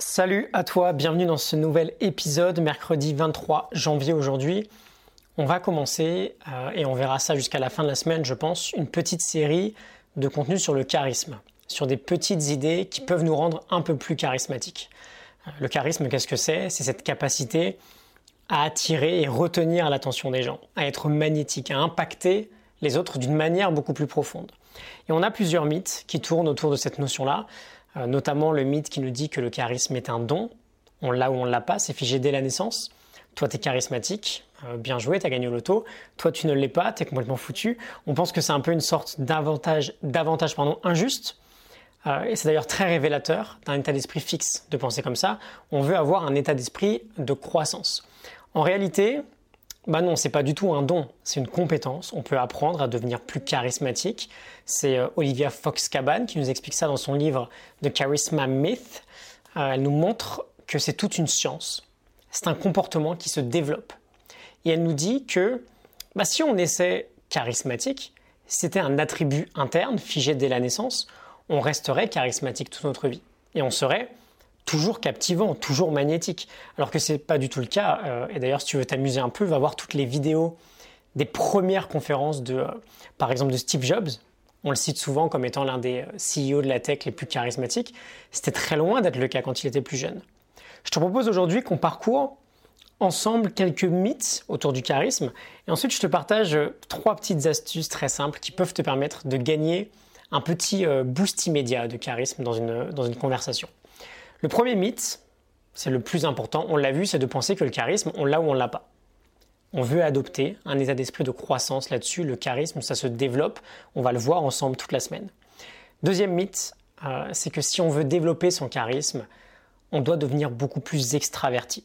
Salut à toi, bienvenue dans ce nouvel épisode, mercredi 23 janvier aujourd'hui. On va commencer, euh, et on verra ça jusqu'à la fin de la semaine, je pense, une petite série de contenus sur le charisme, sur des petites idées qui peuvent nous rendre un peu plus charismatiques. Euh, le charisme, qu'est-ce que c'est? C'est cette capacité à attirer et retenir l'attention des gens, à être magnétique, à impacter les autres d'une manière beaucoup plus profonde. Et on a plusieurs mythes qui tournent autour de cette notion-là. Euh, notamment le mythe qui nous dit que le charisme est un don. On l'a ou on l'a pas, c'est figé dès la naissance. Toi, tu es charismatique, euh, bien joué, tu as gagné au loto. Toi, tu ne l'es pas, tu es complètement foutu. On pense que c'est un peu une sorte d'avantage, d'avantage pardon, injuste. Euh, et c'est d'ailleurs très révélateur d'un état d'esprit fixe de penser comme ça. On veut avoir un état d'esprit de croissance. En réalité, bah non, c'est pas du tout un don, c'est une compétence. On peut apprendre à devenir plus charismatique. C'est euh, Olivia Fox-Cabane qui nous explique ça dans son livre The Charisma Myth. Euh, elle nous montre que c'est toute une science. C'est un comportement qui se développe. Et elle nous dit que bah, si on essaie charismatique, c'était un attribut interne figé dès la naissance, on resterait charismatique toute notre vie. Et on serait toujours captivant, toujours magnétique. Alors que c'est pas du tout le cas. Euh, et d'ailleurs, si tu veux t'amuser un peu, va voir toutes les vidéos des premières conférences de, euh, par exemple, de Steve Jobs. On le cite souvent comme étant l'un des euh, CEO de la tech les plus charismatiques. C'était très loin d'être le cas quand il était plus jeune. Je te propose aujourd'hui qu'on parcourt ensemble quelques mythes autour du charisme. Et ensuite, je te partage trois petites astuces très simples qui peuvent te permettre de gagner un petit boost immédiat de charisme dans une, dans une conversation. Le premier mythe, c'est le plus important, on l'a vu, c'est de penser que le charisme, on l'a ou on l'a pas. On veut adopter un état d'esprit de croissance là-dessus. Le charisme, ça se développe. On va le voir ensemble toute la semaine. Deuxième mythe, euh, c'est que si on veut développer son charisme, on doit devenir beaucoup plus extraverti.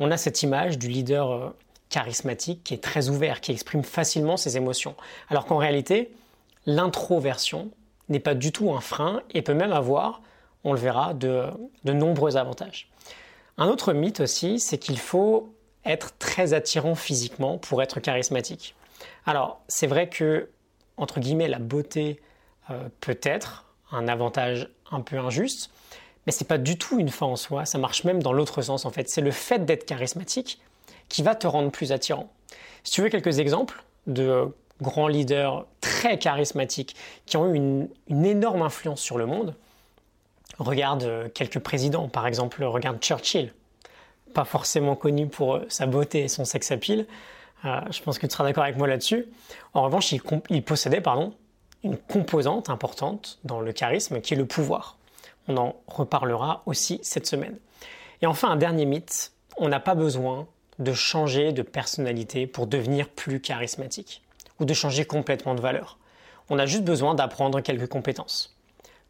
On a cette image du leader euh, charismatique qui est très ouvert, qui exprime facilement ses émotions. Alors qu'en réalité, l'introversion n'est pas du tout un frein et peut même avoir on le verra, de, nombreux avantages. Un autre mythe aussi, c'est qu'il faut être très attirant physiquement pour être charismatique. Alors, c'est vrai que, entre guillemets, la beauté euh, peut être un avantage un peu injuste, mais c'est pas du tout une fin en soi, ça marche même dans l'autre sens en fait. C'est le fait d'être charismatique qui va te rendre plus attirant. Si tu veux quelques exemples de grands leaders très charismatiques qui ont eu une énorme influence sur le monde, Regarde euh, quelques présidents, par exemple, regarde Churchill, pas forcément connu pour euh, sa beauté et son sex appeal. Euh, je pense que tu seras d'accord avec moi là-dessus. En revanche, il, possédait pardon, une composante importante dans le charisme qui est le pouvoir. On en reparlera aussi cette semaine. Et enfin, un dernier mythe, on n'a pas besoin de changer de personnalité pour devenir plus charismatique ou de changer complètement de valeur. On a juste besoin d'apprendre quelques compétences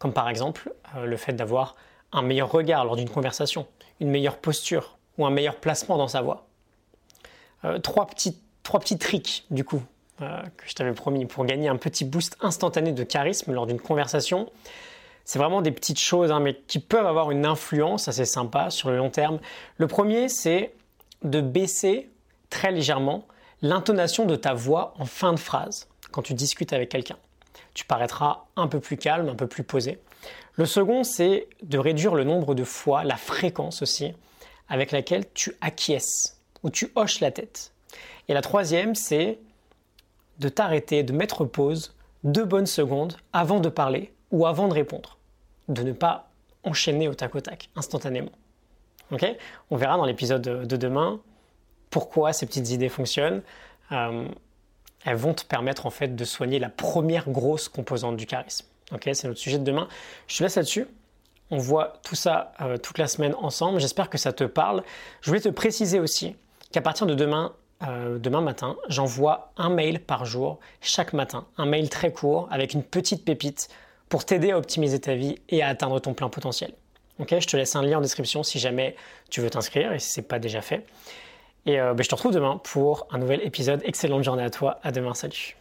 comme par exemple euh, le fait d'avoir un meilleur regard lors d'une conversation, une meilleure posture ou un meilleur placement dans sa voix. Euh, trois, petits, trois tricks du coup euh, que je t'avais promis pour gagner un petit boost instantané de charisme lors d'une conversation. C'est vraiment des petites choses, hein, mais qui peuvent avoir une influence assez sympa sur le long terme. Le premier, c'est de baisser très légèrement l'intonation de ta voix en fin de phrase quand tu discutes avec quelqu'un tu paraîtras un peu plus calme, un peu plus posé. Le second, c'est de réduire le nombre de fois, la fréquence aussi, avec laquelle tu acquiesces ou tu hoches la tête. Et la troisième, c'est de t'arrêter, de mettre pause deux bonnes secondes avant de parler ou avant de répondre. De ne pas enchaîner au tac au tac, instantanément. On verra dans l'épisode de demain pourquoi ces petites idées fonctionnent. Euh, elles vont te permettre en fait de soigner la première grosse composante du charisme. Ok, c'est notre sujet de demain. Je te laisse là-dessus. On voit tout ça euh, toute la semaine ensemble. J'espère que ça te parle. Je voulais te préciser aussi qu'à partir de demain, euh, demain matin, j'envoie un mail par jour, chaque matin, un mail très court avec une petite pépite pour t'aider à optimiser ta vie et à atteindre ton plein potentiel. Ok, je te laisse un lien en description si jamais tu veux t'inscrire et si ce n'est pas déjà fait. Et euh, ben, je te retrouve demain pour un nouvel épisode. Excellente journée à toi. À demain. Salut.